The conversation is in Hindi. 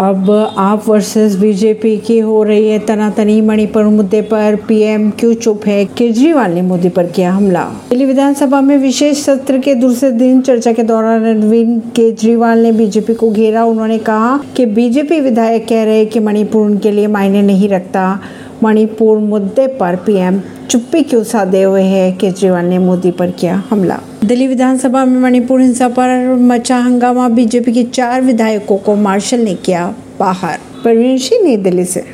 अब आप वर्सेस बीजेपी की हो रही है तनातनी मणिपुर मुद्दे पर पीएम क्यों चुप है? केजरीवाल ने मोदी पर किया हमला। दिल्ली विधानसभा में विशेष सत्र के दूसरे दिन चर्चा के दौरान अरविंद केजरीवाल ने बीजेपी को घेरा। उन्होंने कहा कि बीजेपी विधायक कह रहे कि मणिपुर उनके लिए मायने नहीं रखता। मणिपुर मुद्दे पर पीएम चुप्पी क्यों साधे हुए हैं? केजरीवाल ने मोदी पर किया हमला। दिल्ली विधानसभा में मणिपुर हिंसा पर मचा हंगामा, बीजेपी के चार विधायकों को मार्शल ने किया बाहर। परवीन सिंह नई दिल्ली से।